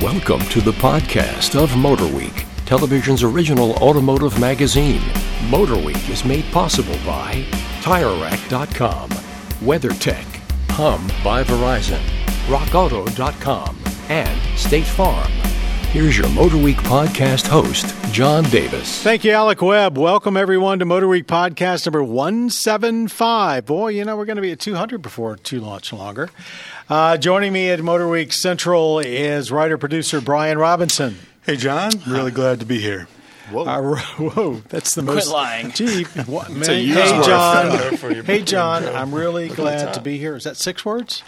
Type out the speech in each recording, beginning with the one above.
Welcome to the podcast of MotorWeek, television's original automotive magazine. MotorWeek is made possible by TireRack.com, WeatherTech, Hum by Verizon, RockAuto.com, and State Farm. Here's your MotorWeek podcast host, John Davis. Thank you, Alec Webb. Welcome, everyone, to MotorWeek podcast number 175. Boy, you know, we're going to be at 200 before too much longer. Uh, joining me at Motor Week Central is writer producer Brian Robinson. Hey, John. Really glad to be here. Whoa, uh, whoa that's the most. Quit lying. Gee, what, man, hey, John. hey, John. I'm really glad to be here. Is that six words?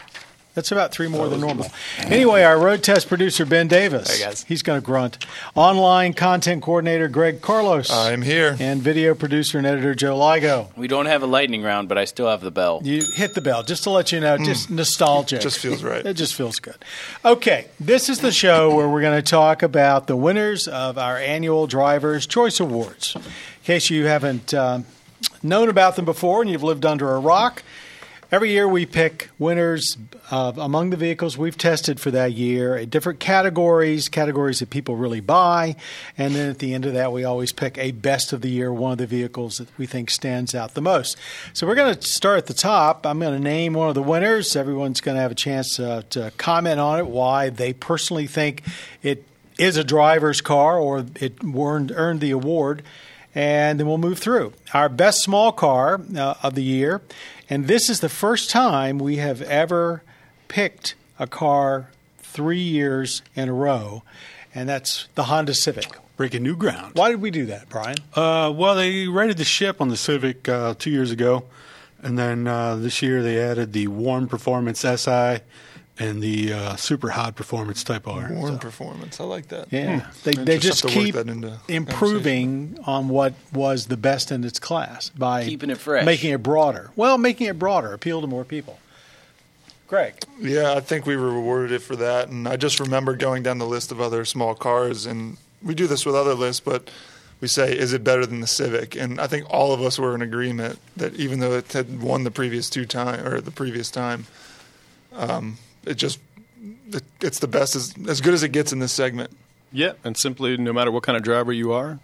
That's about three more than normal. Anyway, our road test producer Ben Davis. Hey guys. He's going to grunt. Online content coordinator Greg Carlos. I'm here. And video producer and editor Joe Ligo. We don't have a lightning round, but I still have the bell. You hit the bell just to let you know, just nostalgic. Just feels right. It just feels good. Okay, this is the show where we're going to talk about the winners of our annual Drivers' Choice Awards. In case you haven't uh, known about them before and you've lived under a rock, every year we pick winners uh, among the vehicles we've tested for that year different categories, categories that people really buy. And then at the end of that, we always pick a best of the year, one of the vehicles that we think stands out the most. So we're going to start at the top. I'm going to name one of the winners. Everyone's going to have a chance uh, to comment on it, why they personally think it is a driver's car or it earned, earned the award and then we'll move through. Our best small car uh, of the year, and this is the first time we have ever picked a car three years in a row, and that's the Honda Civic. Breaking new ground. Why did we do that, Brian? Uh, well, they rated the ship on the Civic uh, two years ago, and then uh, this year they added the Warm Performance SI and the uh, super hot performance type R. Warm so. performance. I like that. Yeah, hmm. they, they just, just keep improving on what was the best in its class by keeping it fresh, making it broader. Well, making it broader, appeal to more people. Greg. Yeah, I think we rewarded it for that, and I just remember going down the list of other small cars, and we do this with other lists, but we say, is it better than the Civic? And I think all of us were in agreement that even though it had won the previous two time or the previous time. Um, it just it, it's the best as as good as it gets in this segment. Yeah, and simply no matter what kind of driver you are,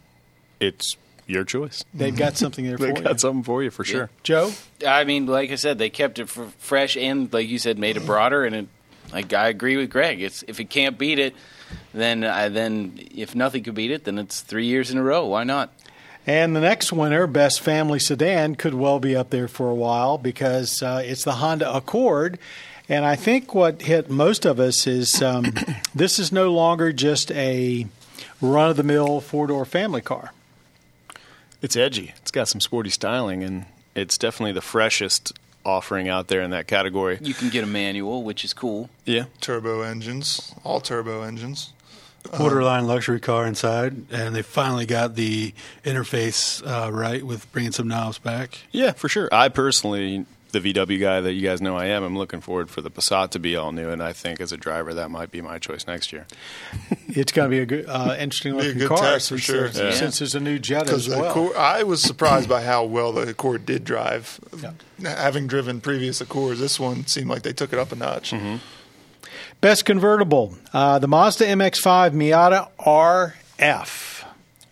it's your choice. They've got something there for They've you. got something for you for yeah. sure. Joe, I mean, like I said, they kept it fresh and, like you said, made it broader. And it, like I agree with Greg. It's if it can't beat it, then uh, then if nothing could beat it, then it's three years in a row. Why not? And the next winner, Best Family Sedan, could well be up there for a while because uh, it's the Honda Accord. And I think what hit most of us is um, this is no longer just a run of the mill four door family car. It's edgy. It's got some sporty styling, and it's definitely the freshest offering out there in that category. You can get a manual, which is cool. Yeah. Turbo engines, all turbo engines. Borderline luxury car inside, and they finally got the interface uh, right with bringing some knobs back. Yeah, for sure. I personally the VW guy that you guys know I am, I'm looking forward for the Passat to be all new, and I think as a driver that might be my choice next year. it's going to be a good, uh, interesting looking a good car test for sure. Yeah. Since there's a new Jetta as well. Accord, I was surprised by how well the Accord did drive. Yeah. Having driven previous Accords, this one seemed like they took it up a notch. Mm-hmm. Best convertible: uh, the Mazda MX-5 Miata RF.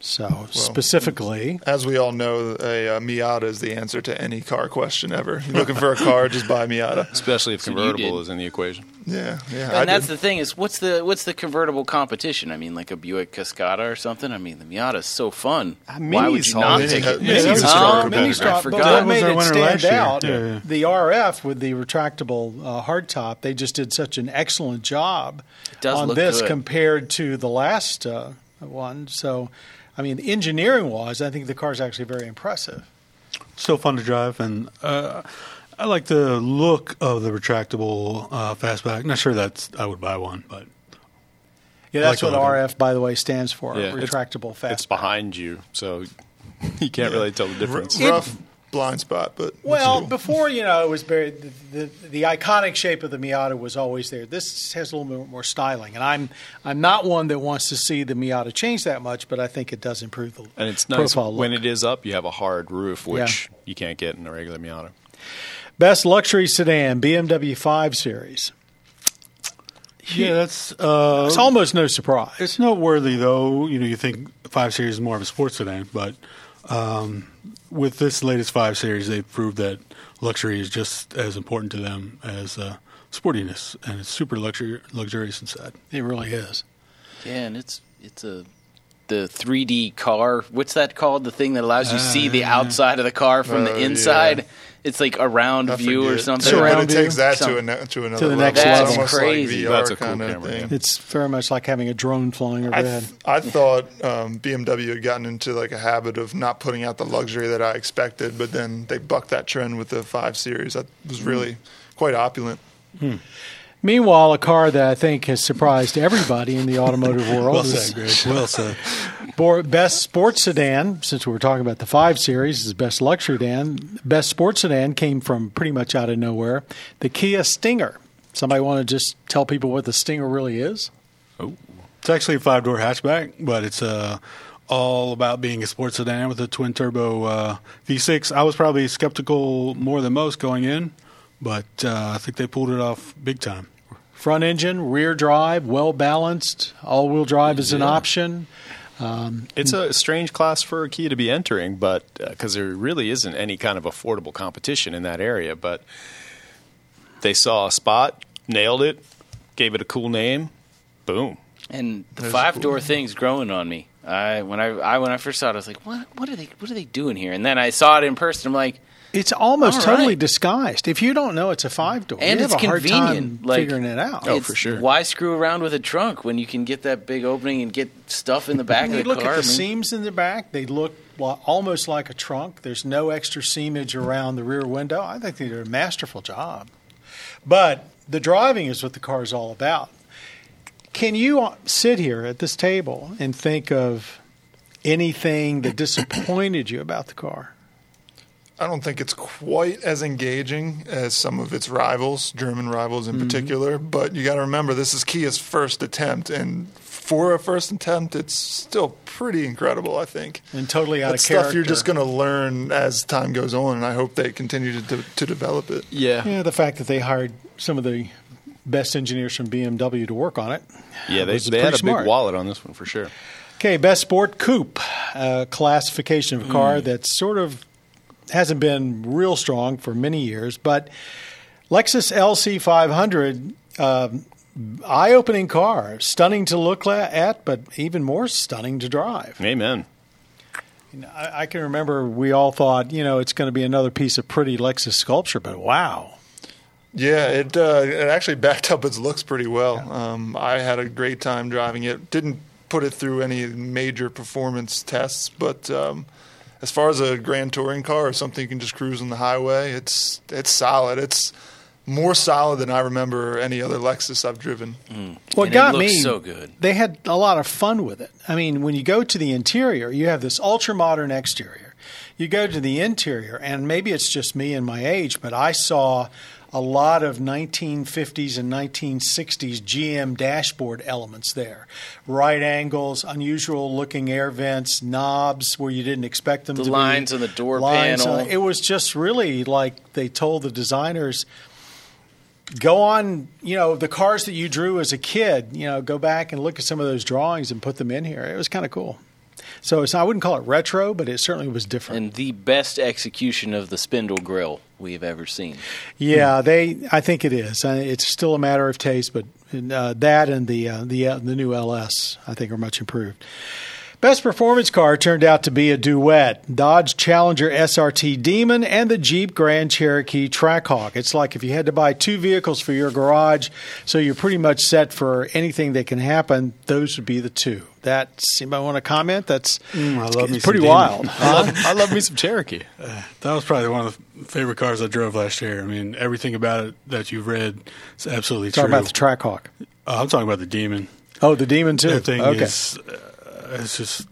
So well, specifically, as we all know, a, a, Miata is the answer to any car question ever. You're looking for a car, just buy a Miata. Especially if convertible is in the equation. Yeah, yeah. And I that's did. the thing is, what's the what's the convertible competition? I mean, like a Buick Cascada or something. I mean, the Miata is so fun. Uh, Why would you not take it? Yeah, Mini's a strong competitor. I forgot. But what made it stand out, yeah. the RF with the retractable uh, hardtop, they just did such an excellent job on this good. compared to the last uh, one. So I mean, engineering wise, I think the car is actually very impressive. Still fun to drive, and uh, I like the look of the retractable uh, fastback. Not sure that's I would buy one, but yeah, that's like what RF, by the way, stands for. Yeah, retractable it's, fastback. It's behind you, so you can't yeah. really tell the difference. R- rough blind spot, but well, before you know, it was very the, the, the iconic shape of the Miata was always there. This has a little bit more styling, and I'm I'm not one that wants to see the Miata change that much, but I think it does improve the and it's nice profile when look. it is up. You have a hard roof, which yeah. you can't get in a regular Miata. Best luxury sedan, BMW 5 Series. Yeah, that's uh, It's almost no surprise. It's noteworthy, though. You know, you think five series is more of a sports sedan, but um, with this latest five series, they've proved that luxury is just as important to them as uh, sportiness, and it's super luxury, luxurious inside. It really is. Yeah, and it's it's a the 3D car. What's that called? The thing that allows you to see the Uh, outside of the car from Oh, the inside. yeah. It's like a round I view or something. Surround but it takes that Some- to, an, to another To the level. next It's level. almost Crazy. like That's a cool kind of camera, thing. yeah. It's very much like having a drone flying I, overhead. th- I thought um, BMW had gotten into like a habit of not putting out the luxury that I expected, but then they bucked that trend with the five series. That was really quite opulent. Meanwhile, a car that I think has surprised everybody in the automotive world Well is said, Greg. Well said. Best sports sedan. Since we were talking about the five series, is best luxury sedan. Best sports sedan came from pretty much out of nowhere. The Kia Stinger. Somebody want to just tell people what the Stinger really is? Oh, It's actually a five door hatchback, but it's uh, all about being a sports sedan with a twin turbo uh, V6. I was probably skeptical more than most going in, but uh, I think they pulled it off big time. Front engine, rear drive, well balanced. All wheel drive is an Yeah. option. Um, it's a strange class for a Kia to be entering, but uh, because there really isn't any kind of affordable competition in that area. But they saw a spot, nailed it, gave it a cool name, boom. And the Those are five door cool. thing's growing on me. I when I, I when I first saw it, I was like, what what are they what are they doing here? And then I saw it in person. I'm like, It's almost All totally right. disguised. If you don't know it's a five door, And you it's have a hard convenient, time like- figuring it out. Oh, for sure. Why screw around with a trunk when you can get that big opening and get stuff in the back of you the look car? at the I mean, seams in the back; they look almost like a trunk. There's no extra seamage around the rear window. I think they did a masterful job. But the driving is what the car is all about. Can you uh, sit here at this table and think of anything that disappointed you about the car? I don't think it's quite as engaging as some of its rivals, German rivals in Mm-hmm. particular. But you got to remember, this is Kia's first attempt, and for a first attempt, it's still pretty incredible. I think. And totally out That's of character. stuff you're just going to learn as time goes on, and I hope they continue to, to, to develop it. Yeah, Yeah, the fact that they hired some of the best engineers from BMW to work on it. yeah. They, they had a pretty big wallet on this one for sure. Okay, best sport coupe, uh, classification of a car that's sort of hasn't been real strong for many years, but Lexus LC500, um, eye-opening car, stunning to look at, but even more stunning to drive. Amen. I, I can remember we all thought, you know, it's going to be another piece of pretty Lexus sculpture, but wow, Yeah, it uh, it actually backed up its looks pretty well. Um, I had a great time driving it. Didn't put it through any major performance tests, but um, as far as a grand touring car or something you can just cruise on the highway, it's it's solid. It's more solid than I remember any other Lexus I've driven. Hmm. What And it got looks me so good. They had a lot of fun with it. I mean, when you go to the interior, you have this ultra modern exterior. You go to the interior, and maybe it's just me and my age, but I saw a lot of 1950s and 1960s GM dashboard elements there. Right angles, unusual looking air vents, knobs where you didn't expect them to be. The to lines be. on the door lines panel. on- it was just really like they told the designers go on, you know, the cars that you drew as a kid, you know, go back and look at some of those drawings and put them in here. It was kind of cool. So I wouldn't call it retro, but it certainly was different. and the best execution of the spindle grill we've ever seen. yeah, they. I think it is. Uh, It's still a matter of taste, but uh, that and the uh, the uh, the new LS, I think, are much improved. Best performance car turned out to be a duet Dodge Challenger SRT Demon and the Jeep Grand Cherokee Trackhawk. It's like if you had to buy two vehicles for your garage, so you're pretty much set for anything that can happen, those would be the two. That's, anybody want to comment? That's Mm, I love me pretty wild. I love, I love me some Cherokee. That was probably one of the favorite cars I drove last year. I mean, everything about it that you've read is absolutely Talking true. about the Trackhawk. Uh, I'm talking about the Demon. Oh, the Demon too. That thing okay. is, uh, it's just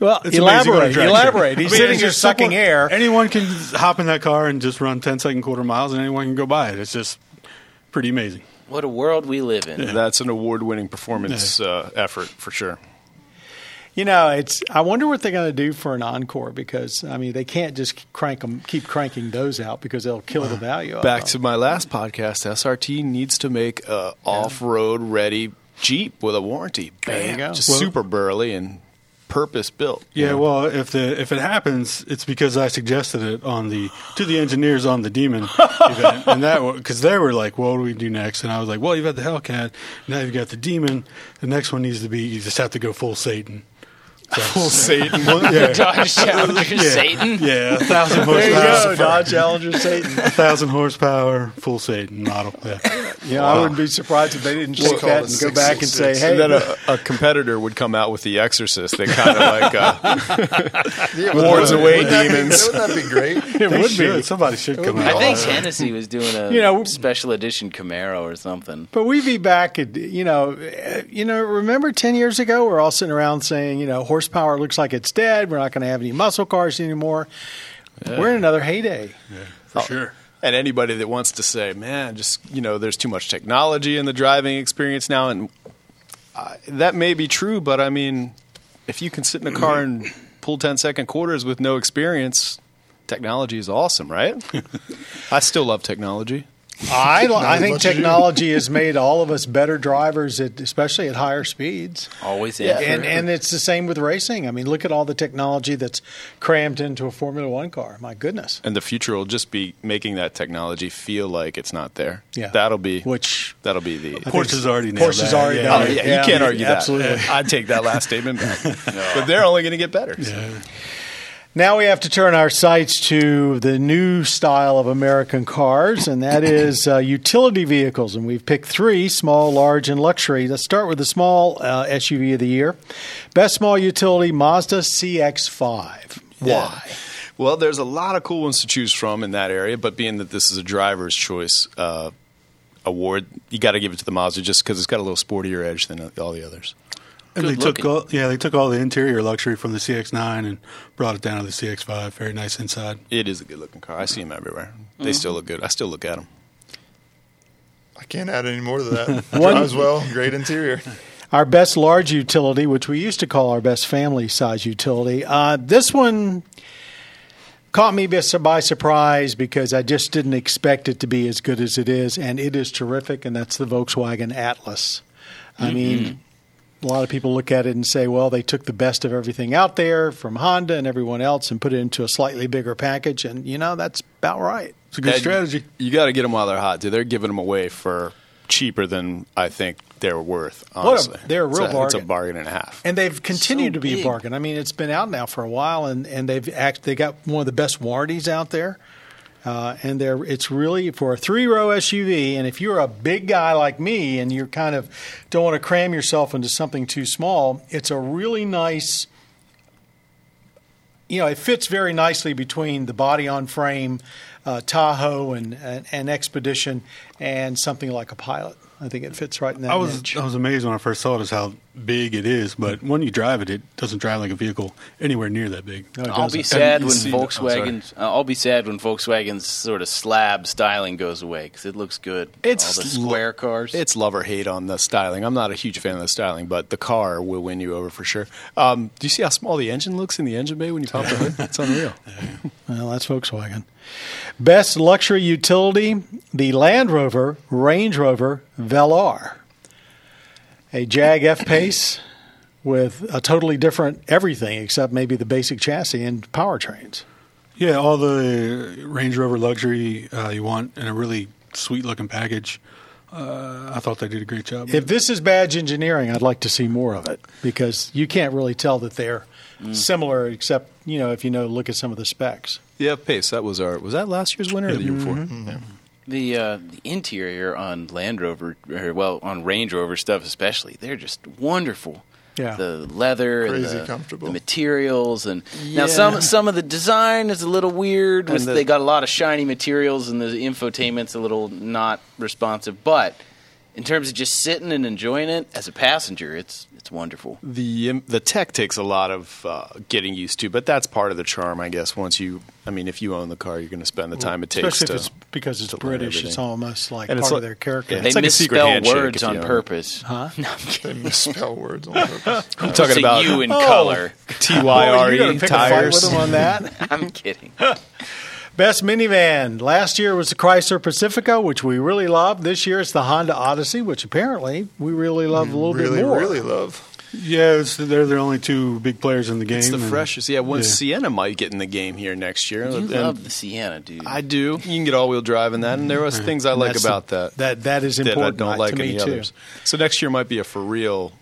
well, It's amazing what a elaborate. drag Elaborate. He's I mean, sitting it's here sucking simple- air. Anyone can hop in that car and just run 10 second quarter miles, and anyone can go by it. It's just pretty amazing. What a world we live in. That's an award-winning performance uh, effort for sure. You know, it's. I wonder what they're going to do for an encore because I mean they can't just crank them, keep cranking those out because they'll kill the value. Back of to my last podcast, SRT needs to make a off-road ready Jeep with a warranty. There Bam. Just Well- super burly and purpose built. Yeah, well, if the if it happens, it's because I suggested it on the to the engineers on the Demon event, and that because they were like, "What do we do next?" And I was like, "Well, you've got the Hellcat, now you've got the Demon. The next one needs to be you just have to go full Satan." So- Full Satan. Well, yeah, Dodge Challenger yeah, Satan. yeah, a thousand there you go, Dodge Challenger Satan. a thousand horsepower, full Satan model. Yeah. Yeah, I wouldn't be surprised if they didn't take call that and go back and say, "Hey, And then a, a competitor would come out with The Exorcist. They kind of like uh, Yeah, Wards wouldn't away that be- demons. Wouldn't that be great? it They would should. be." Somebody should come out. I out. think Hennessy was doing a You know- special edition Camaro or something. But we'd be back at you know, uh, you know. Remember ten years ago, we're all sitting around saying, you know, horsepower looks like it's dead. We're not going to have any muscle cars anymore. We're in another heyday. for sure. and anybody that wants to say, man, just you know, there's too much technology in the driving experience now, and uh, that may be true, but I mean, if you can sit in a car and pull 10 second quarters with no experience, technology is awesome, right? I still love technology. I, I think much as you. technology has made all of us better drivers, at, especially at higher speeds. Always Yeah. And and it's the same with racing. I mean, look at all the technology that's crammed into a Formula One car. My goodness. And the future will just be making that technology feel like it's not there. Yeah. That'll be Which that'll be the Porsche's already nailed Porsche's that. already yeah. Oh, yeah, Yeah, you can't argue absolutely. that. Absolutely. I'd take that last statement back. But they're only going to get better. Now we have to turn our sights to the new style of American cars, and that is uh, utility vehicles. And we've picked three small, large, and luxury. Let's start with the small uh, SUV of the year. Best small utility Mazda CX5. Why? Well, there's a lot of cool ones to choose from in that area, but being that this is a driver's choice uh, award, you got to give it to the Mazda just because it's got a little sportier edge than all the others. And they Good took all, yeah, they took all the interior luxury from the CX-9 and brought it down to the CX-5. Very nice inside. It is a good looking car. I see them everywhere. They Mm-hmm. still look good. I still look at them. I can't add any more to that. One- Drives well, great interior. Our best large utility, which we used to call our best family size utility. Uh, this one caught me by by surprise because I just didn't expect it to be as good as it is, and it is terrific, and that's the Volkswagen Atlas. I mean, a lot of people look at it and say, well, they took the best of everything out there from Honda and everyone else and put it into a slightly bigger package, and you know, that's about right. It's a good And strategy. You got to get them while they're hot. Dude. They're giving them away for cheaper than I think they're worth. a- they're a real it's It's a bargain. bargain and a half. And they've continued So to be big. a bargain. I mean, it's been out now for a while, and, and they've act, they got one of the best warranties out there. Uh, and they're it's really for a three row SUV. And if you're a big guy like me, and you're kind of don't want to cram yourself into something too small, it's a really nice. You know, it fits very nicely between the body on frame uh, Tahoe and, and and Expedition and something like a Pilot. I think it fits right in that I was niche. I was amazed when I first saw it as how big it is, but when you drive it, it doesn't drive like a vehicle anywhere near that big. No, I'll be doesn't. sad you when see- oh. Volkswagen. uh, I'll be sad when Volkswagen's sort of slab styling goes away because it looks good. It's all the lo- square cars. It's love or hate on the styling. I'm not a huge fan of the styling, but the car will win you over for sure. Um, do you see how small the engine looks in the engine bay when you pop the hood? It's unreal. Well, that's Volkswagen. Best luxury utility: the Land Rover Range Rover Velar, a Jag F Pace with a totally different everything except maybe the basic chassis and powertrains. Yeah, all the Range Rover luxury uh, you want in a really sweet looking package. Uh, I thought they did a great job. If this is badge engineering, I'd like to see more of it because you can't really tell that they're similar, except you know if you know look at some of the specs. Yeah, pace. That was our. Was that last year's winner or the year before? Yeah. The uh, the interior on Land Rover, or well, on Range Rover stuff especially, they're just wonderful. Yeah. The leather, and the, comfortable. the materials, and now some some of the design is a little weird. with- the- they got a lot of shiny materials, and the infotainment's a little not responsive. But in terms of just sitting and enjoying it as a passenger, it's it's wonderful. The um, the tech takes a lot of uh, getting used to, but that's part of the charm, I guess. Once you, I mean, if you own the car, you're going to spend the time it takes Especially to. if it's because it's British. It's almost like And part it's of their character. yeah, They It's like a secret misspell handshake words on purpose. Huh? No, I'm kidding. They misspell words on purpose. I'm talking about you in Oh. color. T Y R you're gonna E pick a fight tires. with them on that. I'm kidding. Best minivan. Last year was the Chrysler Pacifica, which we really loved. This year it's the Honda Odyssey, which apparently we really love a little really, bit more. really love. Yeah, it's, they're the only two big players in the game. It's the and- freshest. Yeah, well, yeah. Sienna might get in the game here next year. You And love the Sienna, dude. I do. You can get all wheel drive in that, and there was things I like about the- that. That that is that I important don't to like me any too. others. So next year might be a for real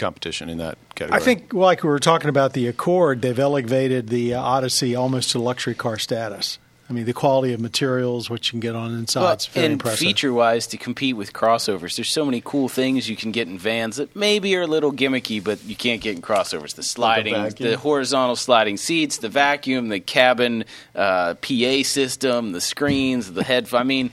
competition in that category. I think, like we were talking about the Accord, they've elevated the uh, Odyssey almost to luxury car status. I mean, the quality of materials, what you can get on inside, Well, it's very and impressive. feature wise, to compete with crossovers, there's so many cool things you can get in vans that maybe are a little gimmicky, but you can't get in crossovers. The sliding, vacuum? the horizontal sliding seats, the vacuum, the cabin uh, PA system, the screens, the head. I mean,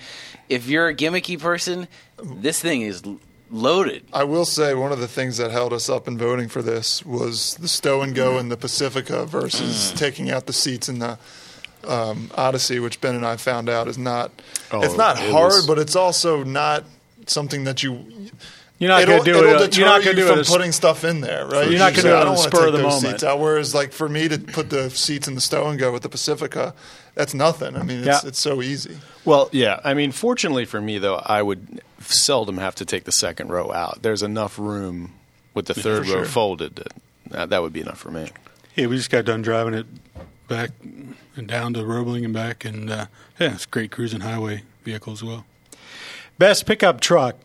if you're a gimmicky person, this thing is l- loaded. I will say one of the things that held us up in voting for this was the stow and go in the Pacifica versus taking out the seats in the um, Odyssey, which Ben and I found out is not. Oh, it's not it hard, but it's also not something that you. You're not going to do it'll it. uh, deter You're not going to do from it. putting stuff in there, right? You're not gonna do it say, I on don't the wanna spur of take the those moment. Seats out. Whereas, like for me to put the seats in the stow and go with the Pacifica, that's nothing. I mean, it's, Yeah. it's so easy. Well, yeah. I mean, fortunately for me, though, I would seldom have to take the second row out. There's enough room with the third for row sure. folded that that, that would be enough for me. Yeah, we just got done driving it back and down to Roebling and back, and uh, yeah, it's a great cruising highway vehicle as well. Best pickup truck.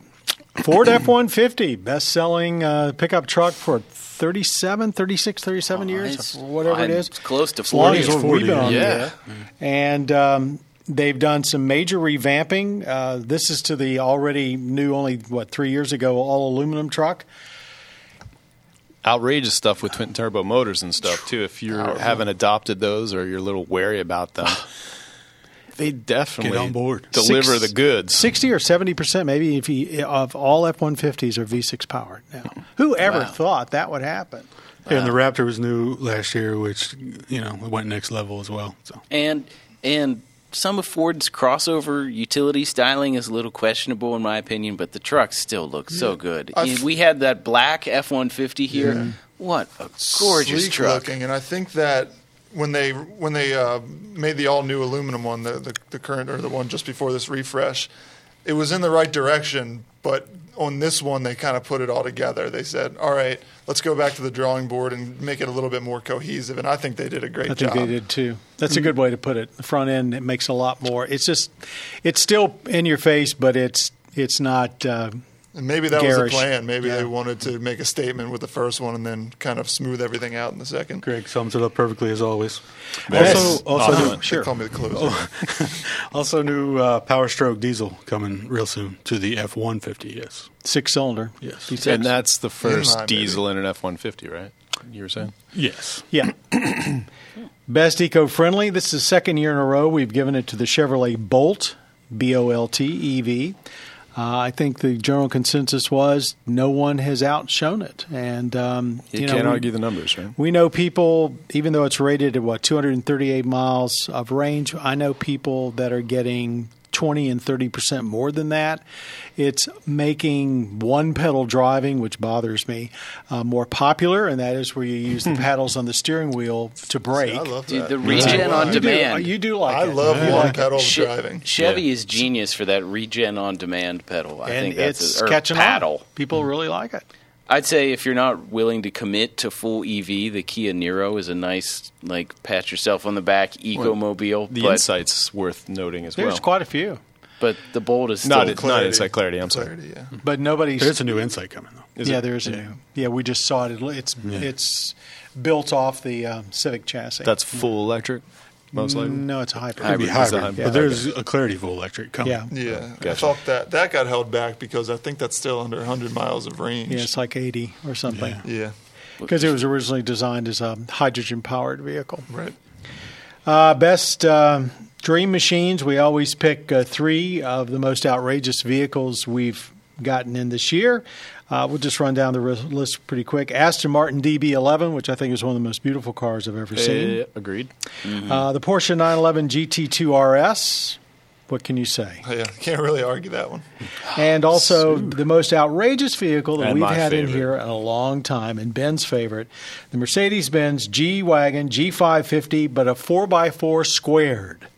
Ford F 150, best selling uh, pickup truck for 37, 36, 37 years, It's- whatever it I'm is. close to As long 40. as we've 40, been on yeah. there. And um, they've done some major revamping. Uh, this is to the already new, only, what, three years ago, all aluminum truck. Outrageous stuff with twin turbo motors and stuff too. If you haven't adopted those or you're a little wary about them, they definitely Get on board. deliver Six- the goods. 60 or 70% maybe if you, of all F 150s are V6 powered now. Who ever Wow. thought that would happen? Yeah, and the Raptor was new last year, which you know went next level as well. So and and some of Ford's crossover utility styling is a little questionable in my opinion, but the truck still looks so good. I f- we had that black F one fifty here. What a gorgeous sleek truck! looking, and I think that when they when they uh, made the all new aluminum one, the, the the current or the one just before this refresh, it was in the right direction. But on this one, they kind of put it all together. They said, "All right, let's go back to the drawing board and make it a little bit more cohesive." And I think they did a great job. I think they did too. That's a good way to put it. The front end it makes a lot more. It's just it's still in your face, but it's it's not. Uh, And maybe that was Garish. the plan. Maybe Yeah. they wanted to make a statement with the first one and then kind of smooth everything out in the second. Greg sums it up perfectly as always. Yes. Also, also, Awesome. new, They call me the closer. also new uh, Power Stroke diesel coming real soon to the F one fifty. Yes, six cylinder. Yes. V6. and that's the first Inline, baby. diesel in an F one fifty, right? You were saying? yes. Yeah. Best eco friendly. This is the second year in a row we've given it to the Chevrolet Bolt, B O L T EV. Uh, I think the general consensus was no one has outshone it, and um, You, know, can't argue the numbers, right? We know people, even though it's rated at what 238 miles of range. I know people that are getting 20 and 30 percent more than that. It's making one pedal driving, which bothers me, uh, more popular, and that is where you use the paddles on the steering wheel to brake. I love Dude, that. the regen Wow. on you do, demand. you do like I it. love You one pedal Che- driving. Chevy Yeah. is genius for that regen on demand pedal. I and think that's it's a, or catching paddle. on. People really like it. I'd say if you're not willing to commit to full EV, the Kia Niro is a nice like pat yourself on the back eco mobile. The but, insight's worth noting as There's well. There's quite a few, but the Bolt is still not not Clarity. insight clarity. I'm sorry. Yeah. but nobody's. There's a new insight coming though. Is yeah, it? there's a new. Yeah, we just saw it. It's it's built off the um, Civic chassis. That's full electric, most likely. no, it's a hybrid. Could be Hybrid. Hybrid, the hybrid. but there's a Clarity full electric coming. Yeah, Yeah, I thought that that got held back because I think that's still under 100 miles of range. yeah, it's like 80 or something. yeah, Because it was originally designed as a hydrogen powered vehicle. right. Uh, best um dream machines. We always pick uh, three of the most outrageous vehicles we've gotten in this year. Uh, we'll just run down the list pretty quick. Aston Martin DB11, which I think is one of the most beautiful cars I've ever seen. Uh, agreed. Uh, the Porsche 911 GT2 RS. What can you say? Yeah, can't really argue that one. And also the most outrageous vehicle that And we've my had in here in a long time, and Ben's favorite, the Mercedes Benz G Wagon G550, but a 4x4 squared.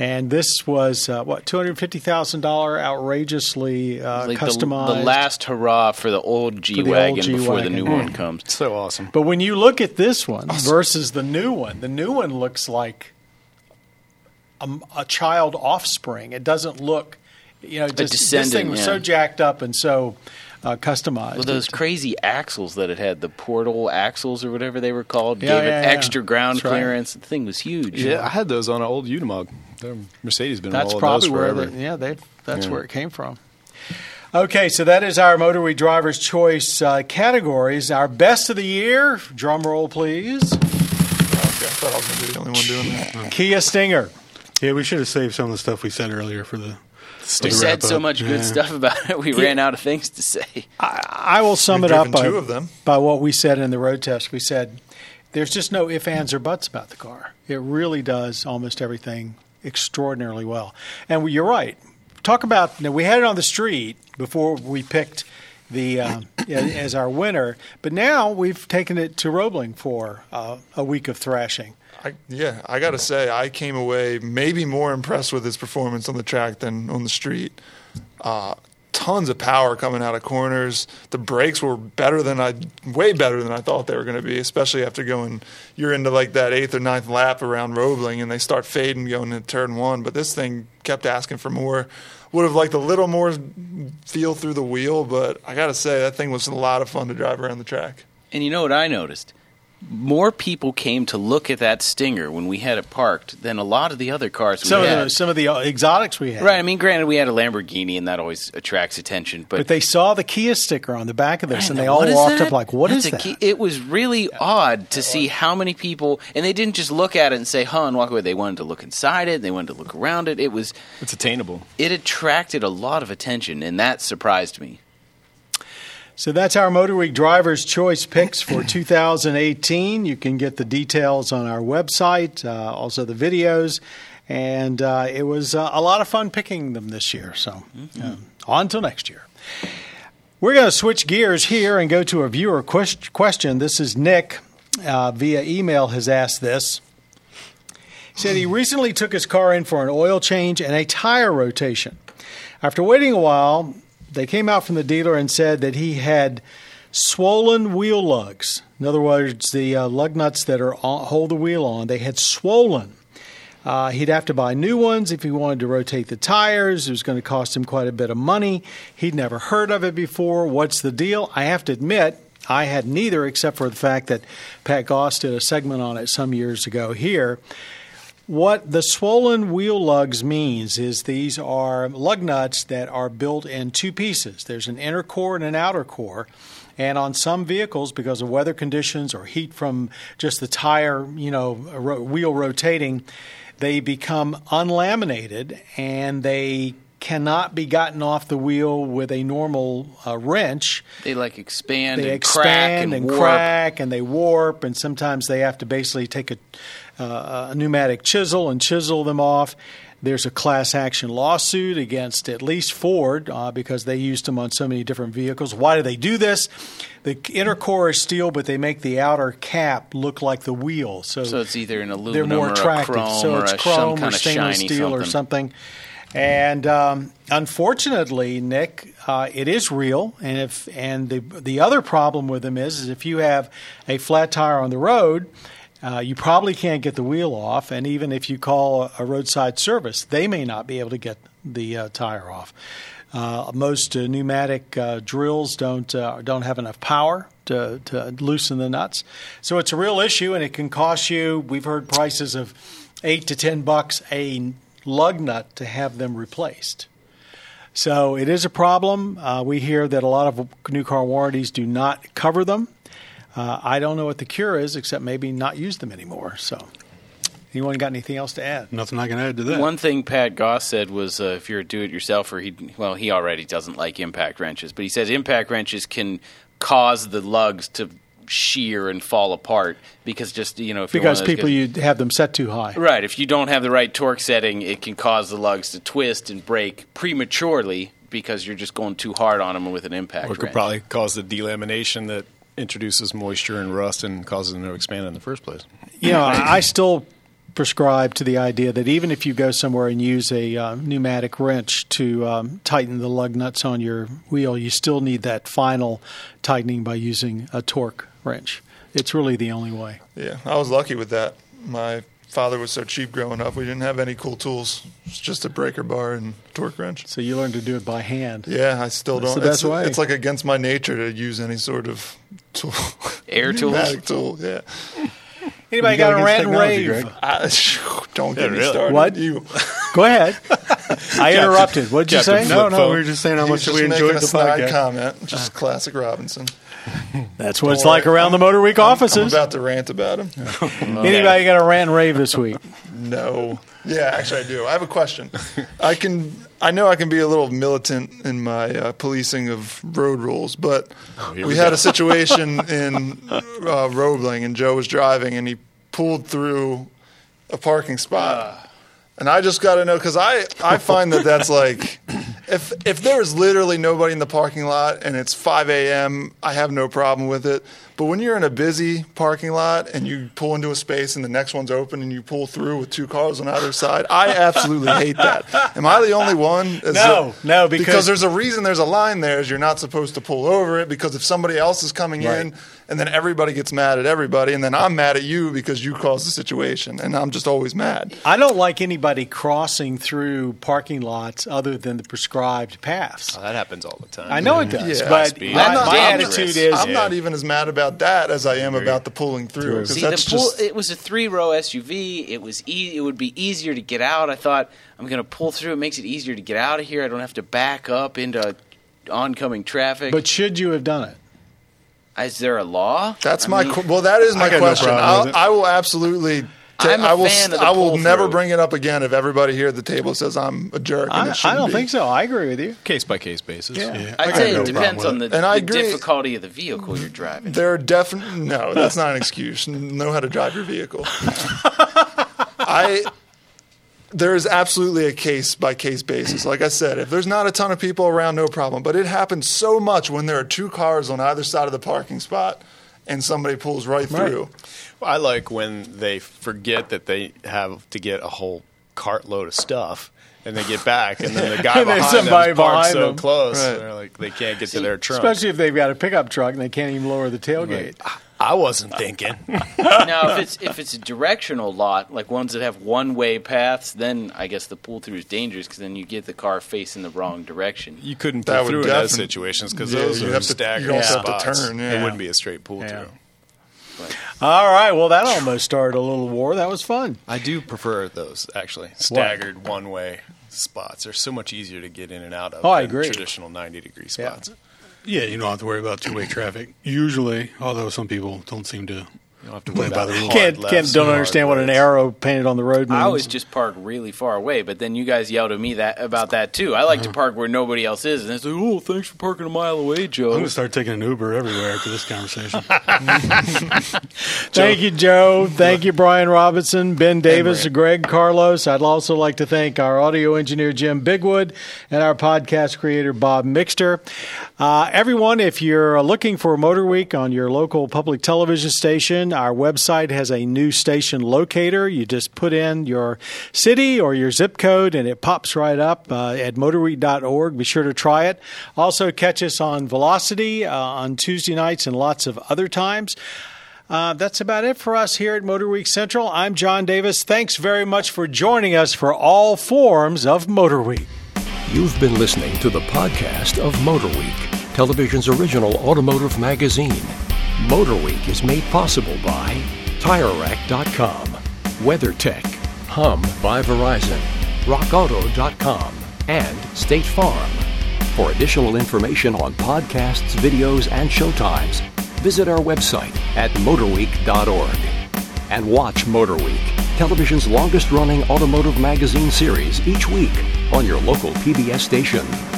And this was, uh, what, $250,000 outrageously uh, Like the, customized. the last hurrah for the old G old wagon before the G-Wagon. new one comes. So awesome. But when you look at this one versus the new one, the new one looks like a, a child offspring. It doesn't look, you know, just, this descendant, thing was so jacked up and so uh, customized. Well, those crazy axles that it had, the portal axles or whatever they were called, Yeah, gave yeah, it yeah. extra ground That's right. clearance. The thing was huge. Yeah, I had those on an old Unimog. They're Mercedes been That's rolling probably those where forever. they, yeah, they, that's Yeah. where it came from. Okay, so that is our Motor Week Driver's Choice uh, categories. Our best of the year, drum roll please, Okay, I thought I was going to be the only one doing that. Kia Stinger. Yeah, we should have saved some of the stuff we said earlier for the. We said wrap so much good Yeah. stuff about it, we ran out of things to say. I will sum We've it up by, two of them. by what we said in the road test. We said there's just no ifs, ands, or buts about the car. It really does almost everything extraordinarily well. And we- you're right. Talk about now, we had it on the street before we picked the uh, as our winner, but now we've taken it to Roebling for uh, a week of thrashing. I, yeah, I got to say, I came away maybe more impressed with his performance on the track than on the street. Uh, tons of power coming out of corners. The brakes were better than I, way better than I thought they were going to be. Especially after going, you're into like that eighth or ninth lap around Roebling, and they start fading going into turn one. But this thing kept asking for more. Would have liked a little more feel through the wheel, but I got to say that thing was a lot of fun to drive around the track. And you know what I noticed? More people came to look at that Stinger when we had it parked than a lot of the other cars we Some of the some of the uh, exotics we had, Right. I mean, granted, we had a Lamborghini, and that always attracts attention. But, But they saw the Kia sticker on the back of this, and they all walked that? up like, "What That's is that?" key- It was really odd to see how many people, and they didn't just look at it and say, "Huh," and walk away. They wanted to look inside it. They wanted to look around it. It was It's attainable. it attracted a lot of attention, and that surprised me. So that's our Motor Week Driver's Choice picks for 2018. You can get the details on our website, uh, also the videos. And uh, it was uh, a lot of fun picking them this year. So uh, on till next year. We're going to switch gears here and go to a viewer quest- question. This is Nick uh, via email has asked this. He said he recently took his car in for an oil change and a tire rotation. After waiting a while, they came out from the dealer and said that he had swollen wheel lugs. In other words, the uh, lug nuts that are on, hold the wheel on, they had swollen. Uh, he'd have to buy new ones if he wanted to rotate the tires. It was going to cost him quite a bit of money. He'd never heard of it before. What's the deal? I have to admit, I had neither, except for the fact that Pat Goss did a segment on it some years ago here. What the swollen wheel lugs means is these are lug nuts that are built in two pieces. There's an inner core and an outer core. And on some vehicles, because of weather conditions or heat from just the tire, you know, ro- wheel rotating, they become unlaminated and they cannot be gotten off the wheel with a normal uh, wrench They like expand they and expand crack and, and crack and they warp and sometimes they have to basically take a, uh, a pneumatic chisel and chisel them off there's a class action lawsuit against at least Ford uh, because they used them on so many different vehicles. Why do they do this? The inner core is steel, but they make the outer cap look like the wheel. So, So it's either an they're aluminum more or a attractive. chrome so or it's a, some chrome kind or stainless shiny steel or something. And um, unfortunately, Nick, uh, it is real. And if and the the other problem with them is, is if you have a flat tire on the road, uh, you probably can't get the wheel off. And even if you call a, roadside service, they may not be able to get the uh, tire off. Uh, most uh, pneumatic uh, drills don't uh, don't have enough power to, to loosen the nuts, so it's a real issue, and it can cost you. We've heard prices of eight to ten bucks a lug nut to have them replaced. So it is a problem. We hear that a lot of new car warranties do not cover them. Uh, I don't know what the cure is, except maybe not use them anymore. So Anyone got anything else to add? Nothing I can add to that. One thing Pat Goss said was uh, if you're a do-it-yourselfer, he well, he already doesn't like impact wrenches, but he says impact wrenches can cause the lugs to shear and fall apart because just you know if you're Because people guys- you have them set too high. right if you don't have the right torque setting, it can cause the lugs to twist and break prematurely because you're just going too hard on them with an impact Or it could wrench. probably cause the delamination that introduces moisture and rust and causes them to expand in the first place. You know, I I still prescribe to the idea that even if you go somewhere and use a uh, pneumatic wrench to um, tighten the lug nuts on your wheel, you still need that final tightening by using a torque wrench. It's really the only way. Yeah, I was lucky with that. My father was so cheap growing up. We didn't have any cool tools. It's just a breaker bar and torque wrench. So you learn to do it by hand. Yeah, I still That's don't. the best it's, way. it's like against my nature to use any sort of tool. Air tools? Pneumatic tool. Yeah. Anybody got a against rant and technology, rave? Greg. I, don't get Yeah, me really? started. What? You, Go ahead. I interrupted. What'd you say? No, no, phone. we were just saying how much we enjoyed the podcast. comment. Just ah. classic Robinson. That's what it's Don't like worry. around the Motor Week I'm offices. about to rant about him. Anybody got a rant and rave this week? No. Yeah, actually, I do. I have a question. I can. I know I can be a little militant in my uh, policing of road rules, but we, we had a situation in uh, Roebling, and Joe was driving, and he pulled through a parking spot. And I just got to know because I, I find that that's like if if there's literally nobody in the parking lot and it's 5 a.m. I have no problem with it. But when you're in a busy parking lot and you pull into a space and the next one's open and you pull through with two cars on either side, I absolutely hate that. Am I the only one? Is No, it- no, because- there's a reason there's a line there is you're not supposed to pull over it because if somebody else is coming in and then everybody gets mad at everybody and then I'm mad at you because you caused the situation and I'm just always mad. I don't like anybody crossing through parking lots other than the prescribed paths. Oh, that happens all the time. I know it does, Yeah. but my, I'm not my dangerous. attitude is I'm not even as mad about that as I am about the pulling through. See, the that's pull, just it was a three-row SUV. It was e- it would be easier to get out. I thought I'm going to pull through. It makes it easier to get out of here. I don't have to back up into oncoming traffic. But should you have done it? Is there a law? that's I my mean, well. That is my got no question. problem I'll. I will absolutely. ta- I'm a I will. fan of the I will pull-through. never bring it up again if everybody here at the table says I'm a jerk. And I, it I don't be. think so. I agree with you. Case by case basis. Yeah. Yeah, I I'd got say no it depends on the, And I the agree. difficulty of the vehicle you're driving. There are definitely no. That's not an excuse. Know how to drive your vehicle. I. There is absolutely a case by case basis. Like I said, if there's not a ton of people around, no problem. But it happens so much when there are two cars on either side of the parking spot, and somebody pulls right through. I like when they forget that they have to get a whole cartload of stuff. And they get back, and then the guy And behind them somebody is parked so them. close, Right. they're like they can't get to their trunk. Especially if they've got a pickup truck and they can't even lower the tailgate. I wasn't thinking. now, if it's if it's a directional lot, like ones that have one way paths, then I guess the pull through is dangerous because then you get the car facing the wrong direction. You couldn't pull would through in those situations because Yeah, those you are have to- staggered you also have to spots. turn, It wouldn't be a straight pull Yeah. through. All right. Well, that almost started a little war. That was fun. I do prefer those actually staggered one way spots. They're so much easier to get in and out of. Oh, I agree. Traditional ninety degree Yeah. spots. Yeah, you don't have to worry about two way traffic. Usually, although some people don't seem to. You don't have to Play worry by about the rules. hard Can't, lefts can't don't hard understand what an rights. arrow painted on the road means. I always just park really far away, but then you guys yelled at me that about that too. I like to park where nobody else is, and it's like, oh, thanks for parking a mile away, Joe. I'm going to start taking an Uber everywhere after this conversation. Thank you, Joe. Thank you, Brian Robinson, Ben Davis, Brad. Greg Carlos. I'd also like to thank our audio engineer, Jim Bigwood, and our podcast creator, Bob Mixter. Uh, everyone, if you're looking for Motor Week on your local public television station, our website has a new station locator. You just put in your city or your zip code, and it pops right up uh, at motorweek.org. Be sure to try it. Also, catch us on Velocity uh, on Tuesday nights and lots of other times. Uh, that's about it for us here at Motor Week Central. I'm John Davis. Thanks very much for joining us for all forms of Motor Week. You've been listening to the podcast of Motor Week, television's original automotive magazine. Motor Week is made possible by TireRack.com, WeatherTech, Hum by Verizon, RockAuto.com, and State Farm. For additional information on podcasts, videos, and showtimes, visit our website at motorweek.org. And watch Motor Week television's longest running automotive magazine series each week on your local PBS station.